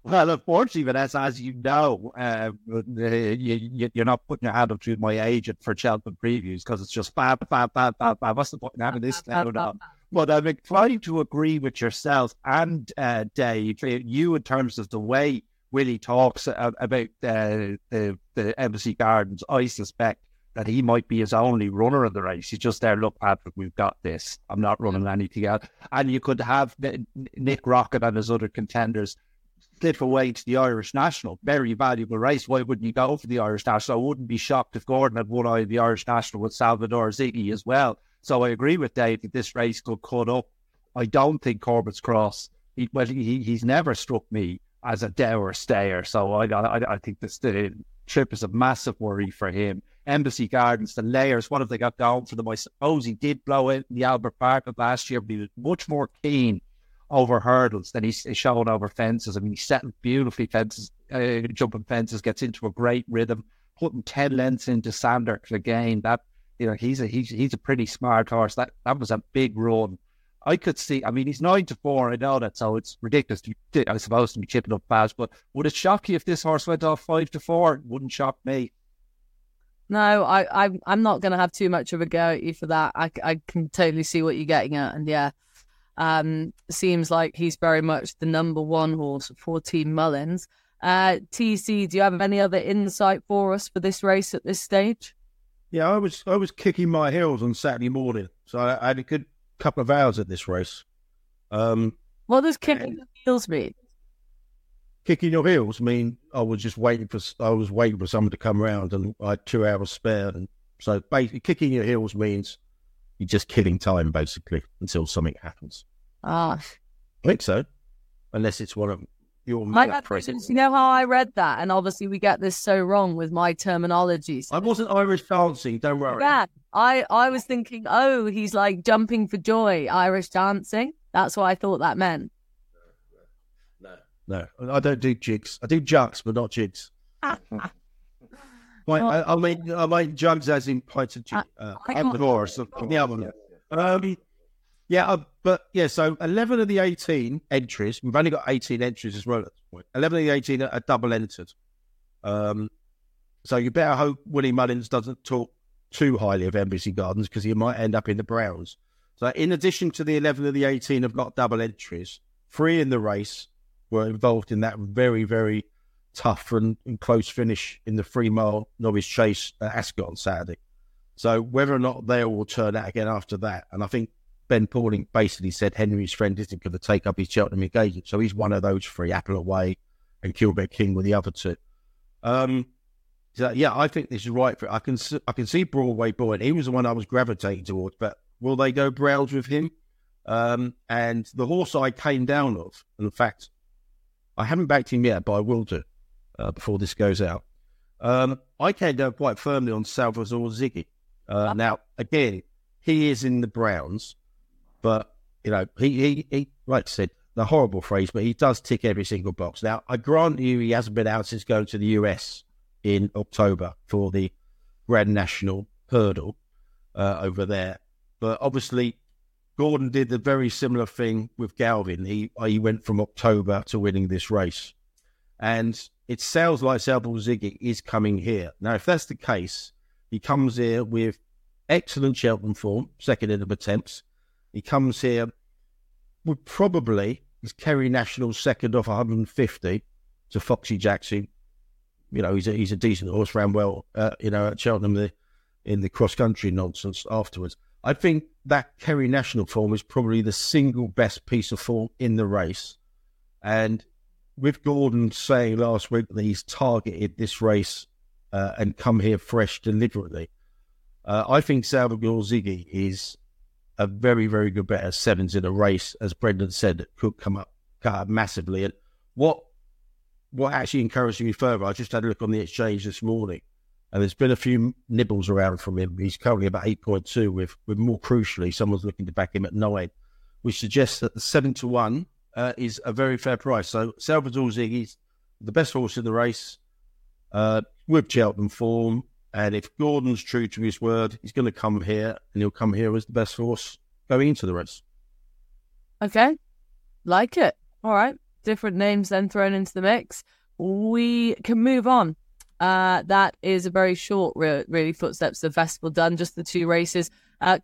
Well, unfortunately, Vanessa, as you know, uh, you, are not putting your hand up to my agent for Cheltenham previews because it's just fab, fab, fab, fab, fab. What's the point in having this now? No. But I'm inclined to agree with yourself and uh, Dave, you in terms of the way Willie talks about uh, the, the Embassy Gardens. I suspect that he might be his only runner in the race. He's just there, look, Patrick, we've got this. I'm not running anything else. And you could have Nick Rocket and his other contenders slip away to the Irish National. Very valuable race. Why wouldn't you go for the Irish National? I wouldn't be shocked if Gordon had won the Irish National with Salvador Ziggy as well. So I agree with Dave that this race could cut up. I don't think Corbett's Cross, he, well, he, he's never struck me as a dour stayer. So I, I, I think this the trip is a massive worry for him. Embassy Gardens, the layers, what have they got going for them? I suppose he did blow it in the Albert Bartlett of last year, but he was much more keen over hurdles than he's showing over fences. I mean, he's setting beautifully fences, uh, jumping fences, gets into a great rhythm, putting 10 lengths into Sanders again. That, you know, he's a, he's, he's a pretty smart horse. That, that was a big run. I could see, I mean, he's nine to four. I know that, so it's ridiculous, to, I suppose, to be chipping up fast. But would it shock you if this horse went off five to four? It wouldn't shock me. No, I, I I'm not going to have too much of a go at you for that. I, I can totally see what you're getting at, and yeah, um, seems like he's very much the number one horse for Team Mullins. Uh, TC, do you have any other insight for us for this race at this stage? Yeah, I was I was kicking my heels on Saturday morning, so I, I had a good couple of hours at this race. Um, what does kicking the heels mean? kicking your heels mean I was just waiting for I was waiting for someone to come around and I had two hours spare and so basically kicking your heels means you're just killing time basically until something happens. Ah, I think so, unless it's one of your my presents. You know how I read that, and obviously we get this so wrong with my terminology. I wasn't Irish dancing. Don't worry. Yeah, I I was thinking, oh, he's like jumping for joy, Irish dancing. That's what I thought that meant. No, No. I don't do jigs. I do jugs, but not jigs. I, I, mean, I mean jugs as in pints of jig. Uh, or something. The other one. Um, yeah, uh, but yeah, so 11 of the 18 entries, we've only got 18 entries as well at this point. 11 of the 18 are, double entered. Um, so you better hope Willie Mullins doesn't talk too highly of Embassy Gardens because he might end up in the Browns. So in addition to the 11 of the 18 have got double entries, three in the race, were involved in that very, very tough and, and close finish in the three mile novice chase at Ascot on Saturday. So whether or not they will turn out again after that, and I think Ben Pauling basically said Henry's friend isn't going to take up his Cheltenham engagement, so he's one of those three: Apple Away and Kilbeg King with the other two. Um, so yeah, I think this is right for. It. I can I can see Broadway Boy, he was the one I was gravitating towards. But will they go Browns with him? Um, and the horse I came down of, in fact, I haven't backed him yet, but I will do uh, before this goes out. Um, I came down quite firmly on Salvador Ziggy. Uh, now, again, he is in the Browns, but you know, he, he, he, like I said, the horrible phrase, but he does tick every single box. Now, I grant you, he hasn't been out since going to the US in October for the Grand National Hurdle uh, over there, but obviously Gordon did the very similar thing with Galvin. He he went from October to winning this race, and it sounds like Salvador Ziggy is coming here now. If that's the case, he comes here with excellent Cheltenham form, second in the attempts. He comes here with probably his Kerry National second off 150 to Foxy Jackson. You know, he's a, he's a decent horse, ran well, uh, you know, at Cheltenham the, in the cross country nonsense afterwards. I think that Kerry National form is probably the single best piece of form in the race. And with Gordon saying last week that he's targeted this race uh, and come here fresh deliberately, uh, I think Salvador Ziggy is a very, very good bet at sevens in a race, as Brendan said, could come up, massively. And what what actually encouraged me further, I just had a look on the exchange this morning and there's been a few nibbles around from him. He's currently about 8.2, with, with more crucially, someone's looking to back him at 9, which suggests that the 7 to 1 uh, is a very fair price. So Salvador Ziggy's the best horse in the race uh, with Cheltenham form. And if Gordon's true to his word, he's going to come here and he'll come here as the best horse going into the race. Okay. Like it. All right. Different names then thrown into the mix. We can move on uh, that is a very short, re- really, footsteps of festival done. Just the two races. A uh,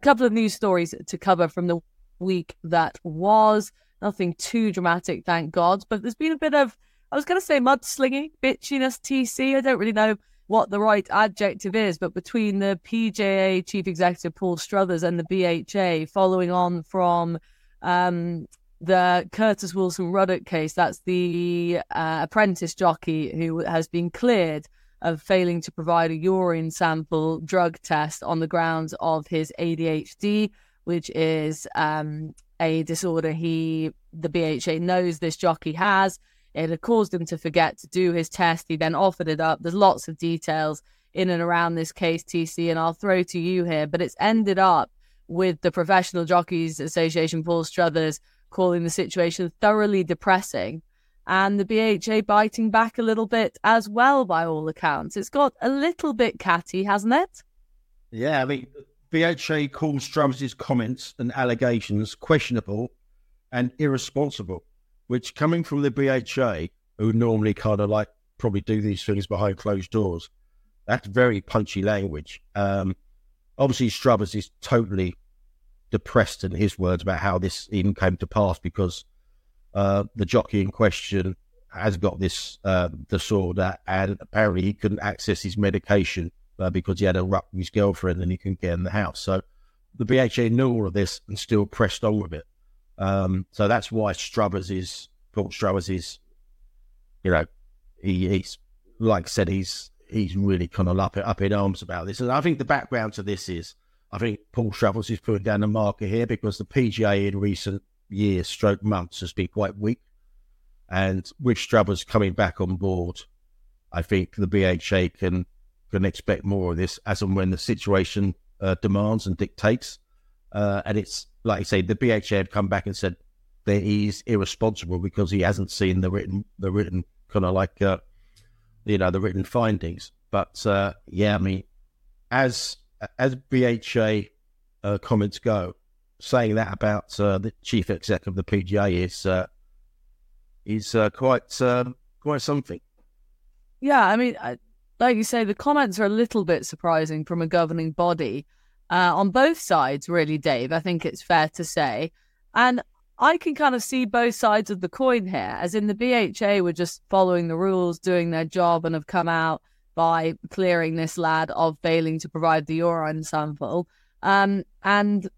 couple of news stories to cover from the week that was. Nothing too dramatic, thank God. But there's been a bit of, I was going to say mudslinging, bitchiness, TC. I don't really know what the right adjective is, but between the PJA chief executive Paul Struthers and the BHA, following on from um, the Curtis Wilson Ruddock case. That's the uh, apprentice jockey who has been cleared of failing to provide a urine sample drug test on the grounds of his ADHD, which is um, a disorder he, the BHA knows this jockey has. It had caused him to forget to do his test. He then offered it up. There's lots of details in and around this case, TC, and I'll throw to you here. But it's ended up with the Professional Jockeys Association, Paul Struthers, calling the situation thoroughly depressing. And the BHA biting back a little bit as well, by all accounts. It's got a little bit catty, hasn't it? Yeah, I mean, BHA calls Struthers' comments and allegations questionable and irresponsible, which coming from the BHA, who normally kind of like probably do these things behind closed doors, that's very punchy language. Um, obviously, Struthers is totally depressed in his words about how this even came to pass because uh, the jockey in question has got this uh, disorder and apparently he couldn't access his medication uh, because he had a rut with his girlfriend and he couldn't get in the house. So the BHA knew all of this and still pressed on with it. Um, so that's why Struthers is, Paul Struthers is, you know, he, he's, like I said, he's he's really kind of up, up in arms about this. And I think the background to this is, I think Paul Struthers is putting down the marker here because the PJA in recent years, stroke months, has been quite weak. And with Struthers coming back on board, I think the BHA can can expect more of this as and when the situation uh, demands and dictates. Uh, and it's like I say, the BHA have come back and said that he's irresponsible because he hasn't seen the written the written kind of like uh, you know the written findings. But uh, yeah, I mean, as as BHA uh, comments go, saying that about uh, the chief exec of the PJA is uh, is uh, quite um, quite something. Yeah, I mean, like you say, the comments are a little bit surprising from a governing body uh, on both sides, really, Dave. I think it's fair to say, and I can kind of see both sides of the coin here, as in the BHA were just following the rules, doing their job, and have come out by clearing this lad of failing to provide the urine sample. Um, and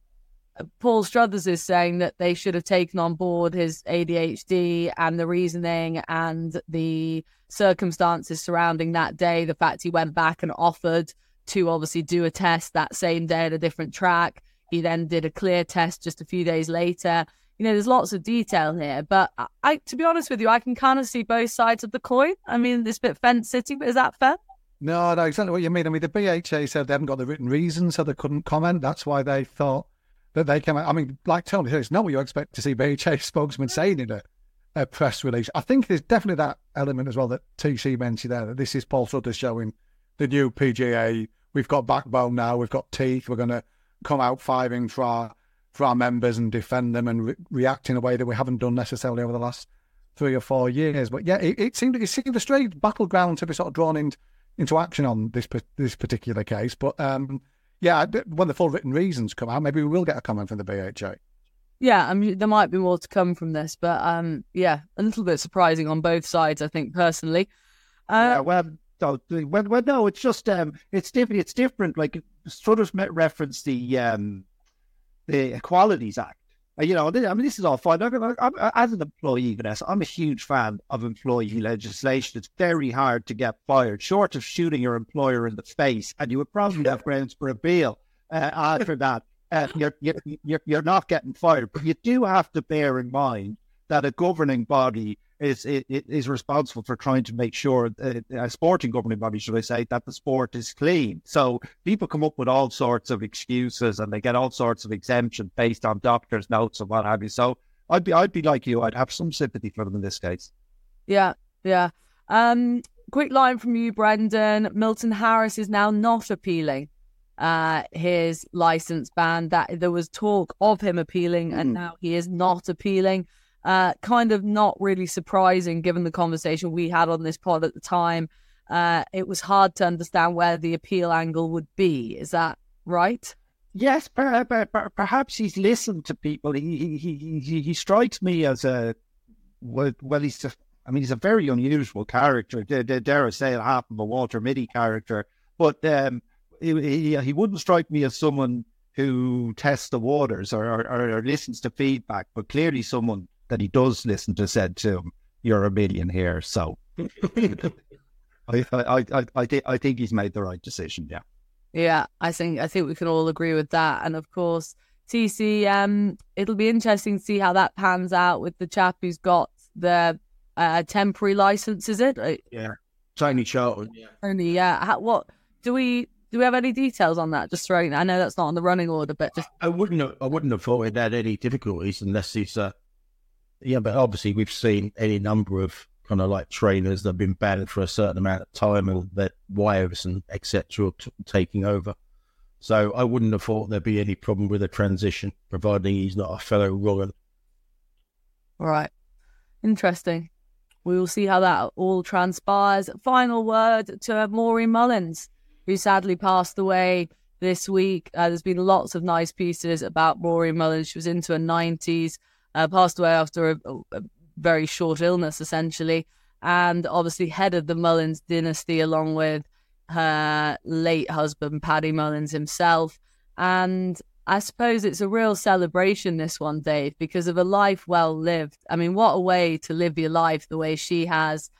Paul Struthers is saying that they should have taken on board his ADHD and the reasoning and the circumstances surrounding that day. The fact he went back and offered to obviously do a test that same day at a different track. He then did a clear test just a few days later. You know, there's lots of detail here, but I, to be honest with you, I can kind of see both sides of the coin. I mean, this bit fence sitting, but is that fair? No, no, exactly what you mean. I mean, the BHA said they haven't got the written reason, so they couldn't comment. That's why they thought that they came out. I mean, like Tony it's not what you expect to see BHA spokesman saying in a, a, press release. I think there's definitely that element as well that TC mentioned there, that this is Paul Sutter showing the new PJA. We've got backbone now, we've got teeth, we're going to come out fiving for our for our members and defend them and re- react in a way that we haven't done necessarily over the last three or four years. But yeah, it, it seemed it seemed a strange battleground to be sort of drawn in, into action on this this particular case. But um, yeah, when the full written reasons come out, maybe we will get a comment from the BHA. Yeah, I mean, there might be more to come from this, but um, yeah, a little bit surprising on both sides, I think personally. Uh, yeah, well, no, well, well, no, it's just um, it's different. It's different. Like sort of reference the um, the Equalities Act. Uh, you know, I mean, this is all fine. I'm, I'm, as an employee, Vanessa, I'm a huge fan of employee legislation. It's very hard to get fired, short of shooting your employer in the face, and you would probably have grounds for appeal uh, after that. Uh, you're, you're, you're not getting fired, but you do have to bear in mind that a governing body is is responsible for trying to make sure a sporting governing body, should I say, that the sport is clean. So people come up with all sorts of excuses and they get all sorts of exemptions based on doctors' notes and what have you. So I'd be I'd be like you. I'd have some sympathy for them in this case. Yeah, yeah. Um, quick line from you, Brendan. Milton Harris is now not appealing uh, his license ban. That there was talk of him appealing, mm. and hmm. now he is not appealing uh, kind of not really surprising given the conversation we had on this pod at the time. Uh, it was hard to understand where the appeal angle would be. Is that right? Yes, perhaps he's listened to people. He he he he strikes me as a well. well he's a, I mean, he's a very unusual character. Dare I say, half of a Walter Mitty character, but um, he, he, he wouldn't strike me as someone who tests the waters or, or, or, listens to feedback, but clearly someone that he does listen to said to him, "You're a million here." So I, I, I, I, th- I think he's made the right decision. Yeah. Yeah, I think I think we can all agree with that. And of course, TC, um, it'll be interesting to see how that pans out with the chap who's got the uh, temporary license. Is it? Yeah, Tony Charlton. Yeah. Only, yeah. How, what do we do we have any details on that? Just throwing. I know that's not on the running order, but just I wouldn't have, I wouldn't have thought it had any difficulties unless he's uh yeah, but obviously we've seen any number of kind of like trainers that have been banned for a certain amount of time and that wives and etc. T- taking over. So I wouldn't have thought there'd be any problem with a transition, providing he's not a fellow Rogan. Right. Interesting. We will see how that all transpires. Final word to Maureen Mullins, who sadly passed away this week. Uh, there's been lots of nice pieces about Maureen Mullins. She was into her 90s, uh, passed away after a, a, very short illness, essentially, and obviously headed the Mullins dynasty along with her late husband, Paddy Mullins himself. And I suppose it's a real celebration, this one, Dave, because of a life well lived. I mean, what a way to live your life the way she has,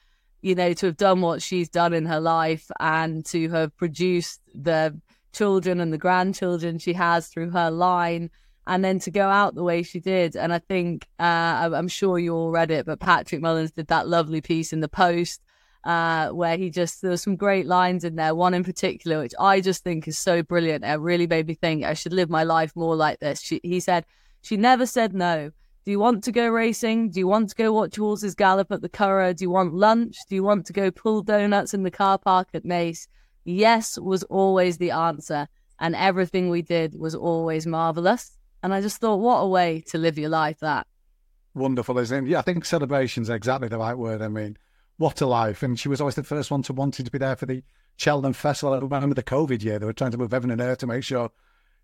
you know, to have done what she's done in her life and to have produced the children and the grandchildren she has through her line and then to go out the way she did. And I think, uh, I'm sure you all read it, but Patrick Mullins did that lovely piece in the Post uh, where he just there were some great lines in there. One in particular, which I just think is so brilliant. It really made me think I should live my life more like this. She, he said, "She never said no. Do you want to go racing? Do you want to go watch horses gallop at the Curragh? Do you want lunch? Do you want to go pull donuts in the car park at Naas?" Yes was always the answer, and everything we did was always marvelous. And I just thought, what a way to live your life that. Wonderful, isn't it? Yeah, I think celebration's exactly the right word. I mean, what a life. And she was always the first one to wanting to be there for the Cheltenham Festival. I remember the COVID year, they were trying to move heaven and earth to make sure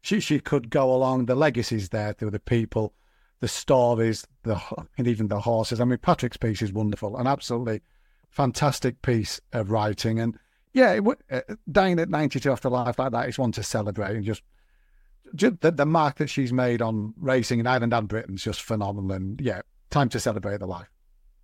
she, she could go along. The legacies there through the people, the stories, the and even the horses. I mean, Patrick's piece is wonderful, an absolutely fantastic piece of writing. And yeah, it, uh, dying at 92 after life like that is one to celebrate. And just, just the, the mark that she's made on racing in Ireland and Britain is just phenomenal. And yeah, time to celebrate the life.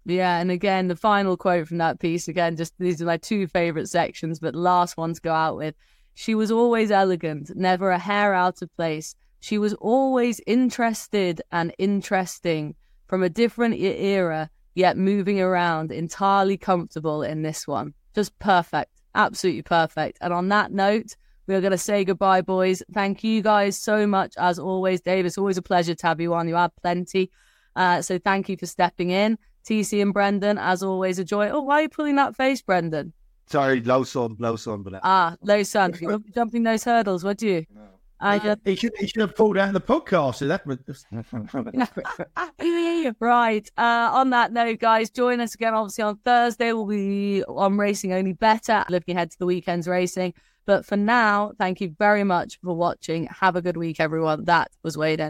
Yeah, and again, the final quote from that piece, again, just these are my two favorite sections, but last one to go out with. She was always elegant, never a hair out of place. She was always interested and interesting from a different era, yet moving around, entirely comfortable in this one. Just perfect, absolutely perfect. And on that note, we are going to say goodbye, boys. Thank you guys so much, as always, Dave. It's always a pleasure to have you on. You have plenty. Uh, so thank you for stepping in. TC and Brendan, as always, a joy. Oh, why are you pulling that face, Brendan? Sorry, low sun, low sun, but ah, low sun. You're jumping those hurdles, would you? No. I just... he should he should have pulled out the podcast. So that right. Uh, on that note, guys, join us again. Obviously on Thursday, we'll be on Racing Only Better, looking ahead to the weekend's racing. But for now, thank you very much for watching. Have a good week, everyone. That was Weighed